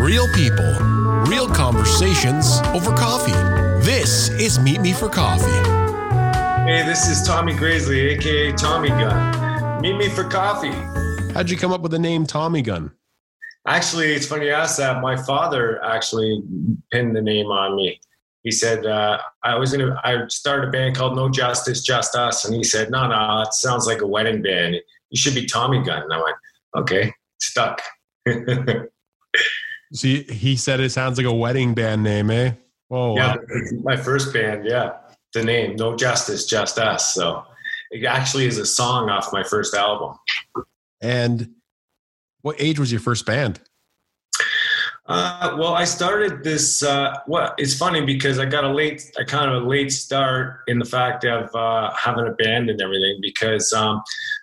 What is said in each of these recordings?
Real people, real conversations over coffee. This is Meet Me for Coffee. Hey, this is Tommy Grasley, aka Tommy Gunn. Meet me for coffee. How'd you come up with the name Tommy Gunn? Actually, it's funny you ask that. My father actually pinned the name on me. He said uh, I was gonna I started a band called No Justice, Just Us, and he said, No, no, it sounds like a wedding band. You should be Tommy Gunn. And I went, Okay, stuck. See, he said it sounds like a wedding band name, eh? Oh, yeah, my first band, yeah. The name, No Justice, Just Us. So it actually is a song off my first album. And what age was your first band? Uh, well, I started this. Uh, well, it's funny because I got a late, a kind of a late start in the fact of uh, having a band and everything because um,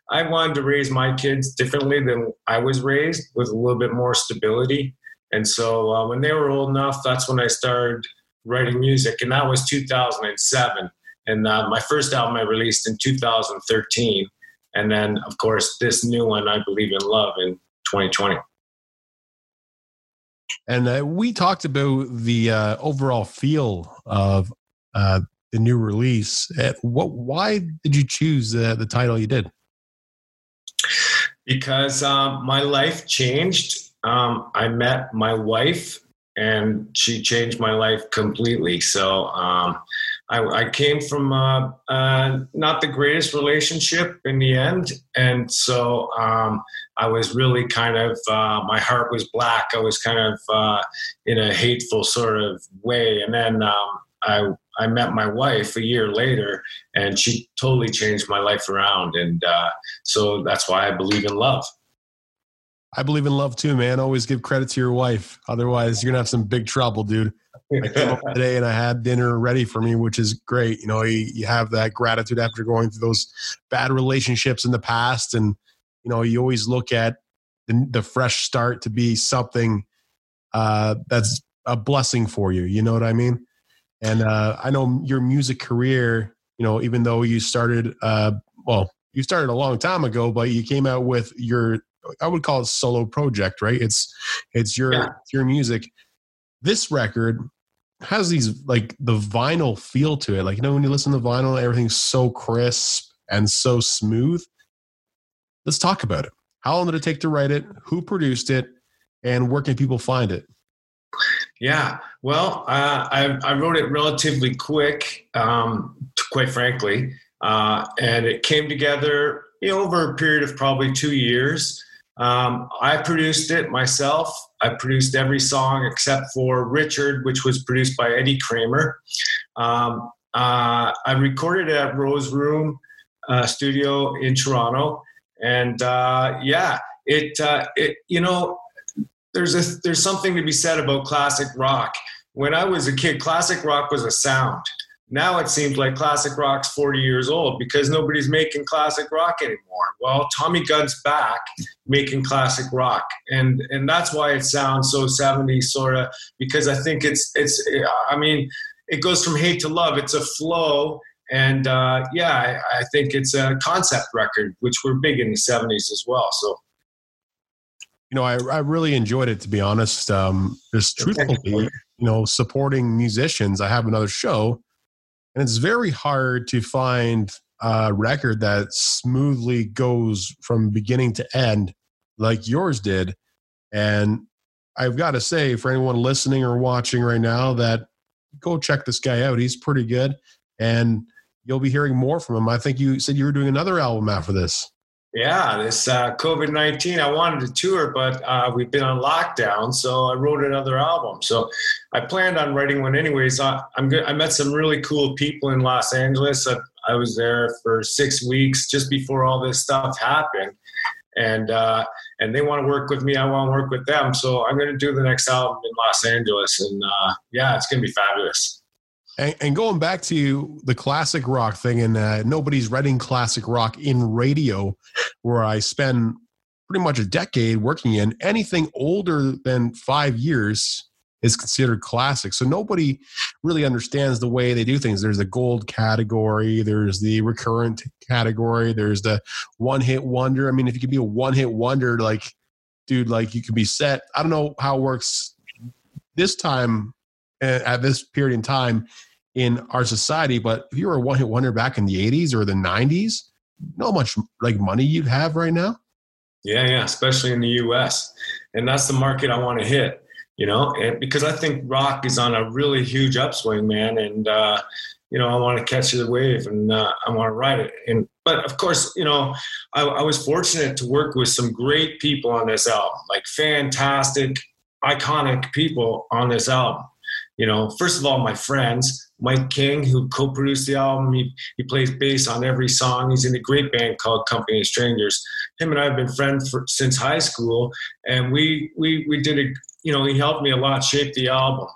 I wanted to raise my kids differently than I was raised with a little bit more stability. And so uh, when they were old enough, that's when I started writing music, and that was 2007. And uh, my first album I released in 2013, and then of course this new one, I Believe in Love, in 2020. And uh, we talked about the uh, overall feel of uh, the new release. Uh, what? Why did you choose the title you did? Because um, my life changed um, I met my wife, and she changed my life completely. So um, I, I, came from uh, uh, not the greatest relationship in the end, and so um, I was really kind of uh, my heart was black. I was kind of uh, in a hateful sort of way, and then um, I I met my wife a year later, and she totally changed my life around, and uh, so that's why I believe in love. I believe in love too, man. Always give credit to your wife. Otherwise, you're gonna have some big trouble, dude. I came up today and I had dinner ready for me, which is great. You know, you, you have that gratitude after going through those bad relationships in the past, and you know, you always look at the, the fresh start to be something uh, that's a blessing for you. You know what I mean? And uh, I know your music career. You know, even though you started, uh, well, you started a long time ago, but you came out with your I would call it solo project, right? It's it's your yeah. your music. This record has these like the vinyl feel to it. Like you know when you listen to vinyl, everything's so crisp and so smooth. Let's talk about it. How long did it take to write it? Who produced it? And where can people find it? Yeah, well, uh, I, I, wrote it relatively quick, um, quite frankly, uh, and it came together you know, over a period of probably two years. Um, I produced it myself. I produced every song except for Richard, which was produced by Eddie Kramer. Um, uh, I recorded it at Rose Room uh, Studio in Toronto, and uh, yeah, it uh, it you know there's a there's something to be said about classic rock. When I was a kid, classic rock was a sound. Now it seems like classic rock's 40 years old because nobody's making classic rock anymore. Well, Tommy Gunn's back making classic rock, and and that's why it sounds so 70s sort of because I think it's it's I mean it goes from hate to love. It's a flow, and uh, yeah, I, I think it's a concept record, which we're big in the 70s as well. So you know, I, I really enjoyed it to be honest. Um, just truthfully, you know, supporting musicians. I have another show and it's very hard to find a record that smoothly goes from beginning to end like yours did. And I've got to say, for anyone listening or watching right now, that go check this guy out. He's pretty good. And you'll be hearing more from him. I think you said you were doing another album after this. Yeah, this uh, COVID 19, I wanted to tour, but uh, we've been on lockdown. So I wrote another album. So I planned on writing one anyways. I, am good. I met some really cool people in Los Angeles. I, I, was there for six weeks just before all this stuff happened. And, uh, and they want to work with me. I want to work with them. So I'm going to do the next album in Los Angeles. And uh, yeah, it's going to be fabulous. And, and, going back to the classic rock thing, and uh, nobody's writing classic rock in radio, where I spend pretty much a decade working in. Anything older than five years is considered classic. So nobody really understands the way they do things. There's the gold category, there's the recurrent category, there's the one hit wonder. I mean, if you could be a one hit wonder, like, dude, like you could be set. I don't know how it works this time at this period in time in our society. But if you were a one hit wonder back in the 80s or the 90s, not much like money you'd have right now. Yeah, yeah, especially in the US. And that's the market I want to hit, you know, and because I think rock is on a really huge upswing, man. And, uh, you know, I want to catch the wave and uh, I want to ride it. And, but of course, you know, I, I was fortunate to work with some great people on this album, like fantastic, iconic people on this album. You know, first of all, my friends, Mike King, who co-produced the album. He, he plays bass on every song. He's in a great band called Company of Strangers. Him and I have been friends for, since high school, and we we we did a you know he helped me a lot shape the album.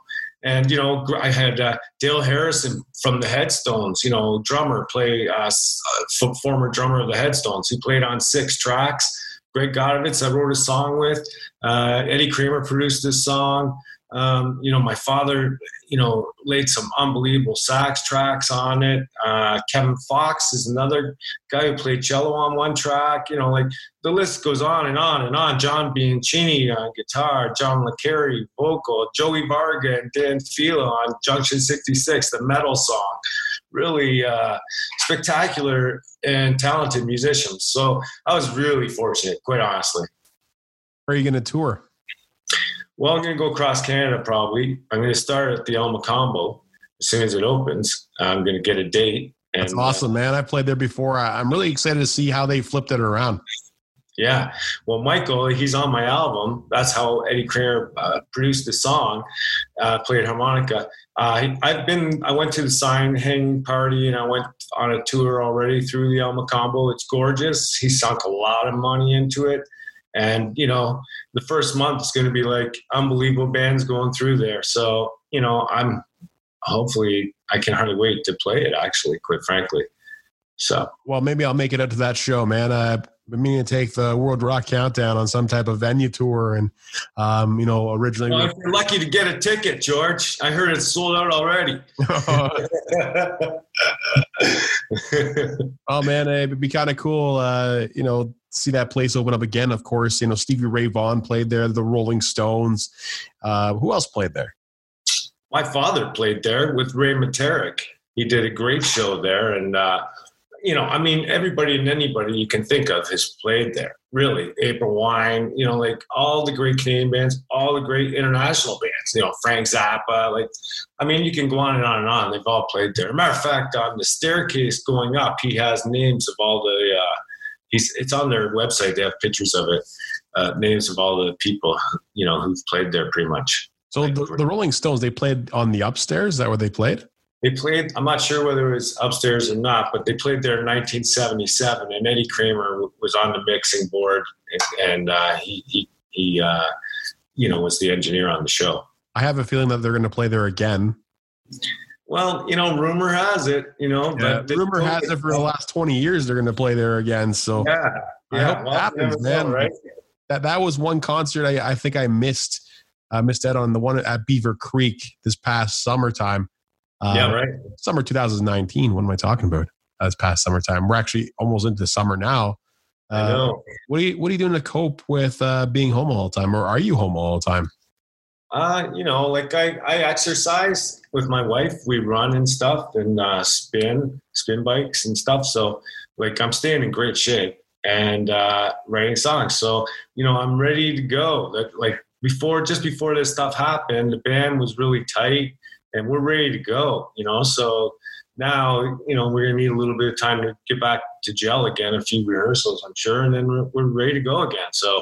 And you know I had uh, Dale Harrison from the Headstones, you know drummer, play uh, uh former drummer of the Headstones. He played on six tracks. Greg Godovitz, I wrote a song with. Uh, Eddie Kramer produced this song. Um, you know, my father, you know, laid some unbelievable sax tracks on it. Uh, Kevin Fox is another guy who played cello on one track. You know, like the list goes on and on and on. John Bianchini on guitar, John LeCarry vocal, Joey Varga and Dan Fila on Junction 66, the metal song. Really uh, spectacular and talented musicians. So I was really fortunate, quite honestly. Are you going to tour? Well, I'm going to go across Canada probably. I'm going to start at the El Mocambo as soon as it opens. I'm going to get a date. And, That's awesome, uh, man. I played there before. I'm really excited to see how they flipped it around. Yeah. Well, Michael, he's on my album. That's how Eddie Kramer uh, produced the song, uh, played harmonica. Uh, I've been, I went to the sign hanging party and I went on a tour already through the El Mocambo. It's gorgeous. He sunk a lot of money into it. And, you know, the first month is going to be like unbelievable bands going through there. So, you know, I'm hopefully I can hardly wait to play it actually, quite frankly. So, well, maybe I'll make it up to that show, man. I've been meaning to take the World Rock Countdown on some type of venue tour, and um, you know, originally. Well, if you're lucky to get a ticket, George, I heard it's sold out already. oh man, it'd be kind of cool, uh, you know, see that place open up again. Of course, you know Stevie Ray Vaughan played there, the Rolling Stones. Uh, who else played there? My father played there with Ray Manzarek. He did a great show there, and uh, you know, I mean, everybody and anybody you can think of has played there. Really, April Wine, you know, like all the great Canadian bands, all the great international bands. You know, Frank Zappa. Like, I mean, you can go on and on and on. They've all played there. matter of fact, on the staircase going up, he has names of all the. Uh, he's it's on their website. They have pictures of it, uh, names of all the people you know who've played there, pretty much. So the, the Rolling Stones, they played on the upstairs. Is that where they played? They played. I'm not sure whether it was upstairs or not, but they played there in 1977, and Eddie Kramer was on the mixing board, and, and uh, he he, he uh, you know was the engineer on the show. I have a feeling that they're going to play there again. Well, you know, rumor has it, you know, yeah, but rumor has it for the last 20 years they're going to play there again. So yeah, yeah. I hope well, happens, man. Know, right? That that was one concert I, I think I missed. I missed out on the one at Burl's Creek this past summertime. Uh, yeah, right. Summer 2019. What am I talking about? This past summertime. We're actually almost into summer now. Uh, I know. What are you What are you doing to cope with uh, being home all the time, or are you home all the time? Uh, you know, like I, I exercise with my wife. We run and stuff and uh, spin, spin bikes and stuff. So, like, I'm staying in great shape and uh, writing songs. So, you know, I'm ready to go. Like, like before, just before this stuff happened, the band was really tight and we're ready to go. You know, so now, you know, we're gonna need a little bit of time to get back to gel again, a few rehearsals, I'm sure, and then we're, we're ready to go again. So,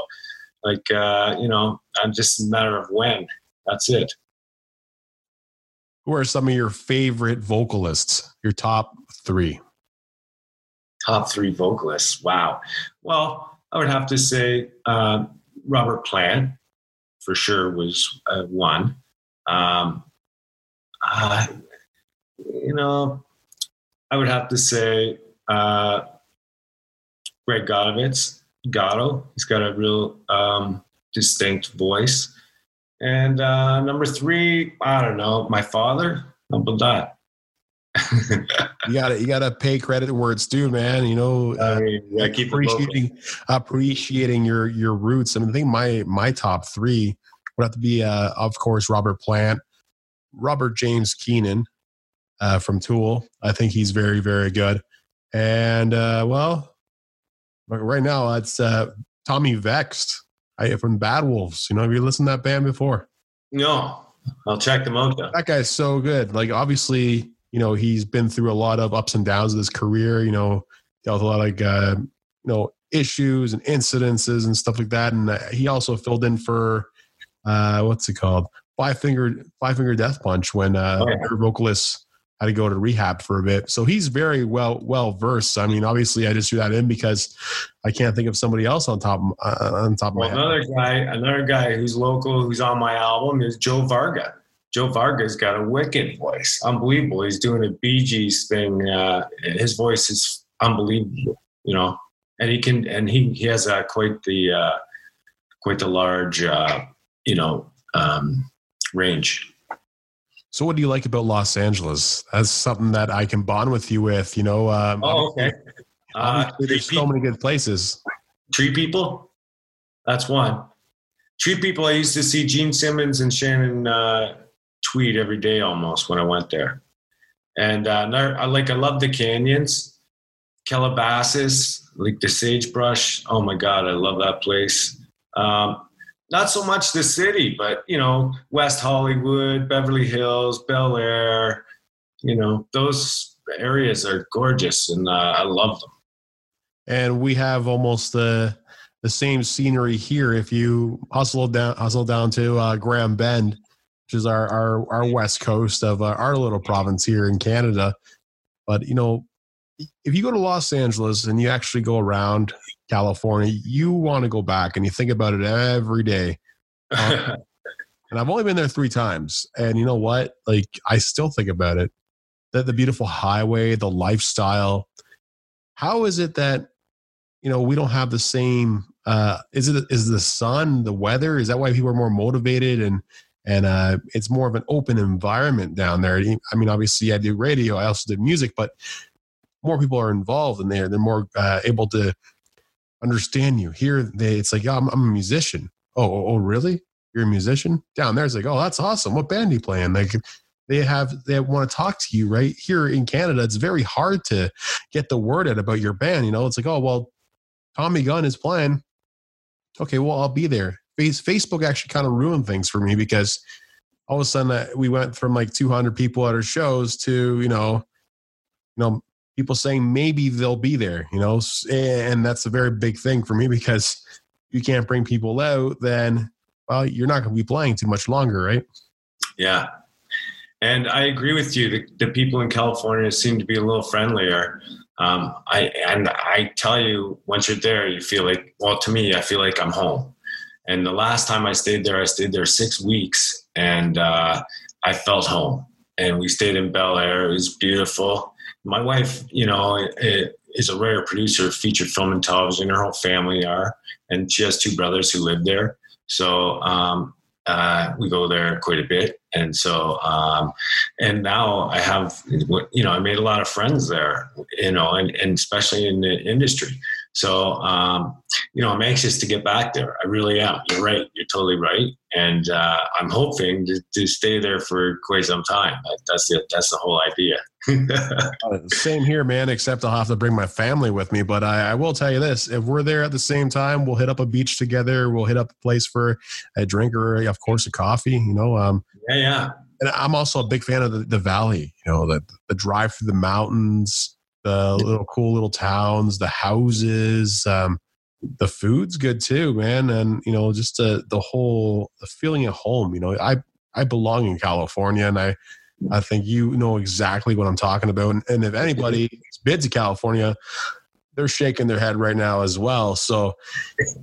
like, uh, you know, I'm just a matter of when. That's it. Who are some of your favorite vocalists? Your top three? Top three vocalists. Wow. Well, I would have to say uh, Robert Plant for sure was uh, one. Um, uh, you know, I would have to say uh, Greg Godovitz. Goddo. He's got a real um, distinct voice. And uh, number three, I don't know, my father. How about that? you gotta you gotta pay credit where it's due, man. You know, I mean, yeah, keep appreciating appreciating your your roots. I mean, I think my my top three would have to be, uh, of course, Robert Plant, Robert James Keenan uh, from Tool. I think he's very, very good. And uh, well, right now it's uh, Tommy Vext I, from Bad Wolves. You know, have you listened to that band before? No, I'll check them out. Though. That guy's so good. Like, obviously, you know, he's been through a lot of ups and downs of his career. You know, dealt with a lot of like, uh, you know, issues and incidences and stuff like that. And uh, he also filled in for uh, what's it called? Five Finger Five Finger Death Punch when uh, oh, yeah. vocalist had to go to rehab for a bit. So he's very well well versed. I mean, obviously, I just threw that in because I can't think of somebody else on top uh, on top well, of my another guy, another guy who's local, who's on my album is Joe Varga. Joe Varga's got a wicked voice, unbelievable. He's doing a Bee Gees thing. Uh, his voice is unbelievable, you know, and he can and he he has uh, quite the uh, quite the large, uh, you know, um, range. So, what do you like about Los Angeles? That's something that I can bond with you with. You know, um, oh, okay. Uh, there's so many good places. Tree people, that's one. Tree people. I used to see Gene Simmons and Shannon uh, Tweed every day almost when I went there, and uh, I like. I love the canyons, Calabasas, like the sagebrush. Oh my god, I love that place. Um, not so much the city, but you know, West Hollywood, Beverly Hills, Bel Air, you know, those areas are gorgeous, and uh, I love them. And we have almost the the same scenery here. If you hustle down, hustle down to uh, Grand Bend, which is our our, our west coast of uh, our little province here in Canada. But you know, if you go to Los Angeles and you actually go around California, you want to go back and you think about it every day. Um, and I've only been there three times. And you know what? Like, I still think about it. That the beautiful highway, the lifestyle. How is it that, you know, we don't have the same, uh, is it, is the sun, the weather? Is that why people are more motivated and, and uh, it's more of an open environment down there. I mean, obviously, I do radio, I also did music, but more people are involved in there. They're more uh, able to understand you. Here, they it's like, oh, I'm, I'm a musician. Oh, oh, oh, really? You're a musician? Down there, it's like, oh, that's awesome. What band are you playing? Like, they have they want to talk to you. Right here in Canada, it's very hard to get the word out about your band. You know, it's like, oh, well, Tommy Gunn is playing. Okay, well, I'll be there. Facebook actually kind of ruined things for me because all of a sudden uh, we went from like 200 people at our shows to you know, you know people saying maybe they'll be there, you know, and that's a very big thing for me because you can't bring people out, then, well, you're not going to be playing too much longer, right? Yeah. And I agree with you. The, the people in California seem to be a little friendlier. Um, I and I tell you, once you're there, you feel like. Well, to me, I feel like I'm home. And the last time I stayed there, I stayed there six weeks, and uh, I felt home. And we stayed in Bel Air. It was beautiful my wife, you know, is a rare producer featured film and television. Her whole family are, and she has two brothers who live there. So um, uh, we go there quite a bit, and so um, and now I have, you know, I made a lot of friends there, you know, and, and especially in the industry. So, um, you know, I'm anxious to get back there. I really am. You're right. You're totally right. And uh, I'm hoping to, to, stay there for quite some time. That's the, that's the whole idea. Uh, same here, man, except I'll have to bring my family with me. But I, I, will tell you this if we're there at the same time, we'll hit up a beach together. We'll hit up a place for a drink or, of course, a coffee, you know. Um, yeah, yeah. And I'm also a big fan of the, the valley, you know, the, the drive through the mountains the little cool little towns, the houses, um, the food's good too, man, and you know just the the whole the feeling at home. You know, I I belong in California, and I I think you know exactly what I'm talking about. And, and if anybody's been to California, they're shaking their head right now as well. So,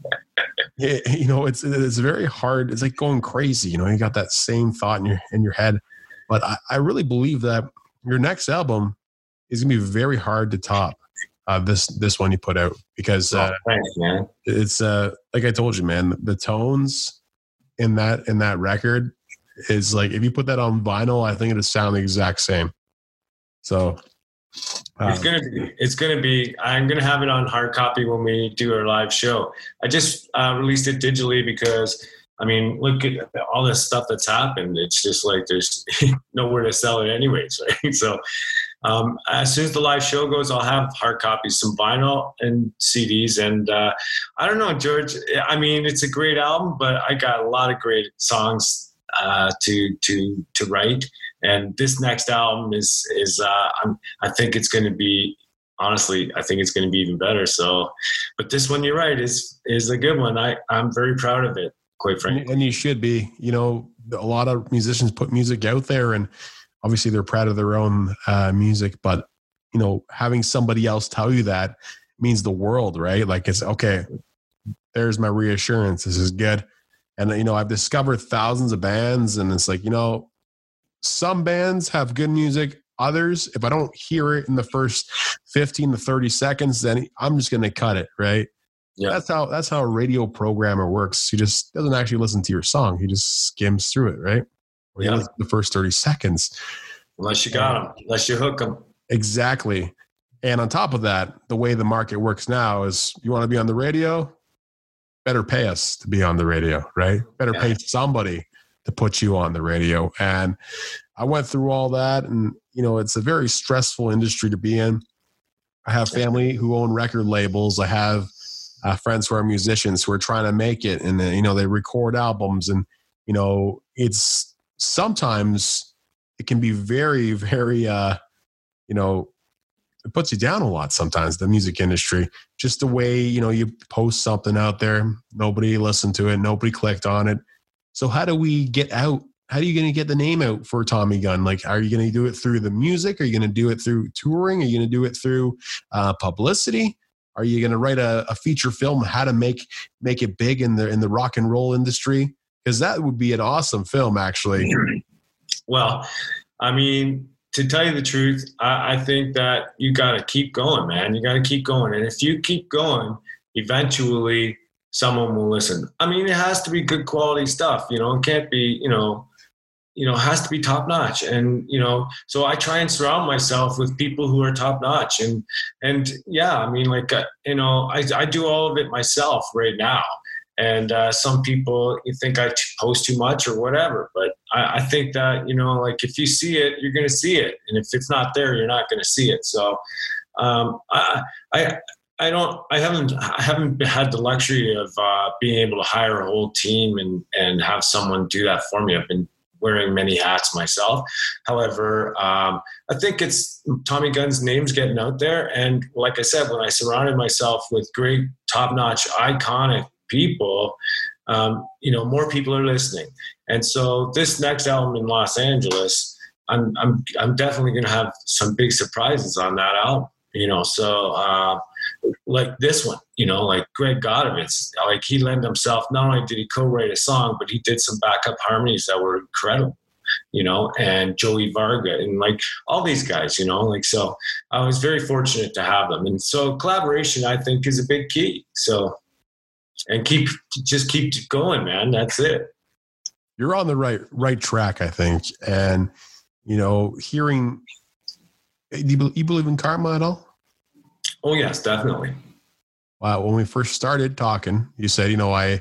it, you know, it's it's very hard. It's like going crazy. You know, you got that same thought in your in your head. But I, I really believe that your next album is gonna be very hard to top. Uh, this this one you put out because uh, oh, thanks, man. it's uh, like I told you, man. The tones in that in that record is like if you put that on vinyl, I think it'd sound the exact same. So um, it's gonna be. It's gonna be. I'm gonna have it on hard copy when we do our live show. I just uh, released it digitally because I mean, look at all this stuff that's happened. It's just like there's nowhere to sell it anyways, right? So um, as soon as the live show goes, I'll have hard copies, some vinyl and CDs. And uh, I don't know, George. I mean, it's a great album, but I got a lot of great songs uh, to to to write. And this next album is is uh, I'm, I think it's going to be honestly, I think it's going to be even better. So, but this one, you're right, is is a good one. I I'm very proud of it, quite frankly. And you should be. You know, a lot of musicians put music out there, and obviously they're proud of their own uh, music. But you know, having somebody else tell you that means the world, right? Like it's okay. There's my reassurance. This is good. And you know, I've discovered thousands of bands, and it's like you know, some bands have good music Others, if I don't hear it in the first 15 to 30 seconds, then I'm just going to cut it, right? Yeah. That's how that's how a radio programmer works. He just doesn't actually listen to your song. He just skims through it, right? Yeah. the first 30 seconds. Unless you got them, unless you hook them. Exactly. And on top of that, the way the market works now is you want to be on the radio, better pay us to be on the radio, right? Better yeah. pay somebody to put you on the radio. And I went through all that and you know, it's a very stressful industry to be in. I have family who own record labels. I have uh, friends who are musicians who are trying to make it, and uh, you know, they record albums, and you know, it's sometimes it can be very, very, uh, you know, it puts you down a lot sometimes the music industry just the way you know you post something out there nobody listened to it nobody clicked on it so how do we get out how are you going to get the name out for Tommy Gunn? Like, are you going to do it through the music? Are you going to do it through touring? Are you going to do it through uh, publicity? Are you going to write a, a, feature film how to make make it big in the in the rock and roll industry? Because that would be an awesome film, actually. Well, I mean, to tell you the truth, I, I think that you got to keep going, man. You got to keep going, and if you keep going, eventually someone will listen. I mean, it has to be good quality stuff. You know, it can't be you know you know has to be top notch and you know so i try and surround myself with people who are top notch and and yeah i mean like uh, you know I, I do all of it myself right now and uh, some people you think i post too much or whatever but I, I think that you know like if you see it you're going to see it and if it's not there you're not going to see it so um, I, I I don't. I haven't. I haven't had the luxury of uh, being able to hire a whole team and and have someone do that for me. I've been wearing many hats myself. However, um, I think it's Tommy Gunn's name's getting out there. And like I said, when I surrounded myself with great, top notch, iconic people, um, you know, more people are listening. And so this next album in Los Angeles, I'm, I'm, I'm definitely going to have some big surprises on that album, you know, so, uh, like this one, you know, like Greg Godovitz, like he lent himself. Not only did he co-write a song, but he did some backup harmonies that were incredible, you know, and Joey Varga and like all these guys, you know, like so. I was very fortunate to have them, and so collaboration, I think, is a big key. So, and keep just keep going, man. That's it. You're on the right right track, I think, and you know, hearing. Eh, do you, you believe in karma at all? Oh yes, definitely. Wow. When we first started talking, you said, you know, I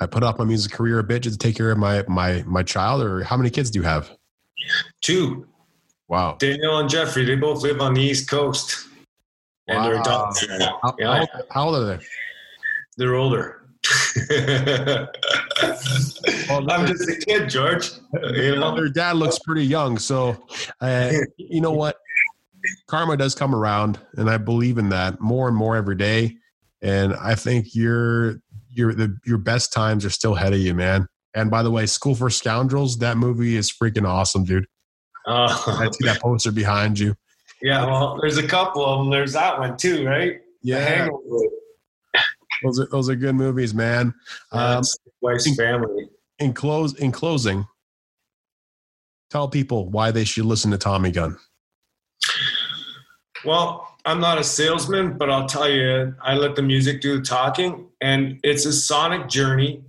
I put off my music career a bit just to take care of my my my child. Or how many kids do you have? Two. Wow. Daniel and Jeffrey, they both live on the East Coast, and wow. they're adults. How, yeah. how, old, are they? They're older. well, I'm just a kid, George. You know? Their dad looks pretty young, so uh, you know what? karma does come around, and I believe in that more and more every day. And I think your your the your best times are still ahead of you, man. And by the way, School for Scoundrels, that movie is freaking awesome, dude. Uh, I see that poster behind you. Yeah, well, there's a couple of them. There's that one too, right? Yeah. Those are those are good movies, man. Um, wife's in, family. In close in closing, tell people why they should listen to Tommy Gunn. Well, I'm not a salesman, but I'll tell you, I let the music do the talking, and it's a sonic journey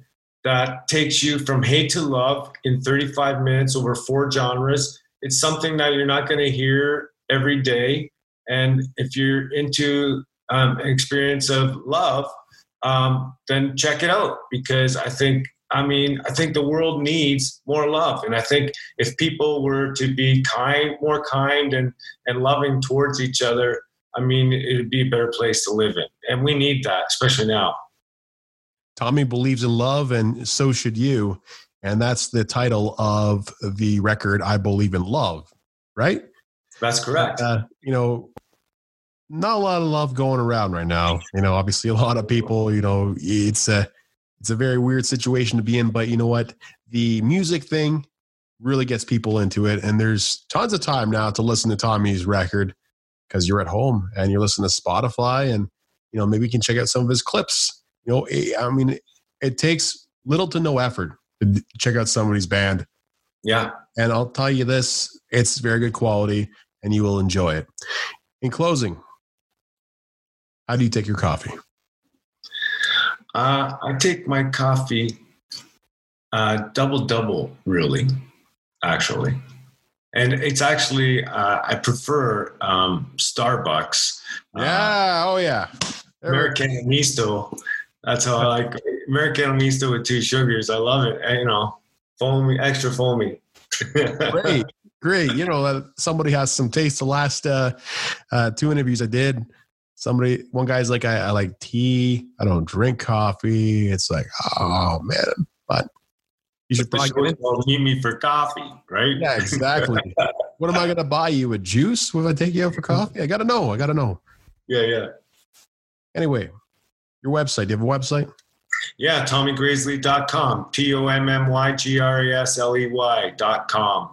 that takes you from hate to love in 35 minutes over four genres. It's something that you're not going to hear every day. And if you're into um, an experience of love, um, then check it out because I think I mean, I think the world needs more love. And I think if people were to be kind, more kind and, and loving towards each other, I mean, it'd be a better place to live in. And we need that, especially now. Tommy believes in love, and so should you. And that's the title of the record, I Believe in Love, right? That's correct. Uh, you know, not a lot of love going around right now. You know, obviously a lot of people, you know, it's a it's a very weird situation to be in, but you know what? The music thing really gets people into it and there's tons of time now to listen to Tommy's record because you're at home and you're listening to Spotify and you know, maybe you can check out some of his clips. You know, eh, I mean, it takes little to no effort to check out somebody's band. Yeah. And I'll tell you this, it's very good quality and you will enjoy it. In closing, how do you take your coffee? Uh, I take my coffee uh, double double, really, actually. And it's actually, uh, I prefer um, Starbucks. Yeah. oh, yeah. Americano Misto. That's how I like Americano Misto with two sugars. I love it. you know, foamy, extra foamy. great, great. You know, somebody has some taste. The last uh, uh, two interviews I did, somebody one guy's like I, I, like tea i don't drink coffee. It's like oh man but you should probably go meet me for coffee right? Yeah exactly. What am i going to buy you a juice? If i take you out for coffee? I gotta know i gotta know. Yeah yeah. Anyway your website do you have a website? Yeah tommygrazley.com t-o-m-m-y-g-r-e-s-l-e-y dot com.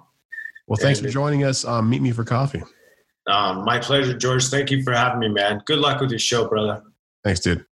Well thanks and for joining us um, meet me for coffee um, my pleasure, George. Thank you for having me, man. Good luck with your show, brother. Thanks, dude.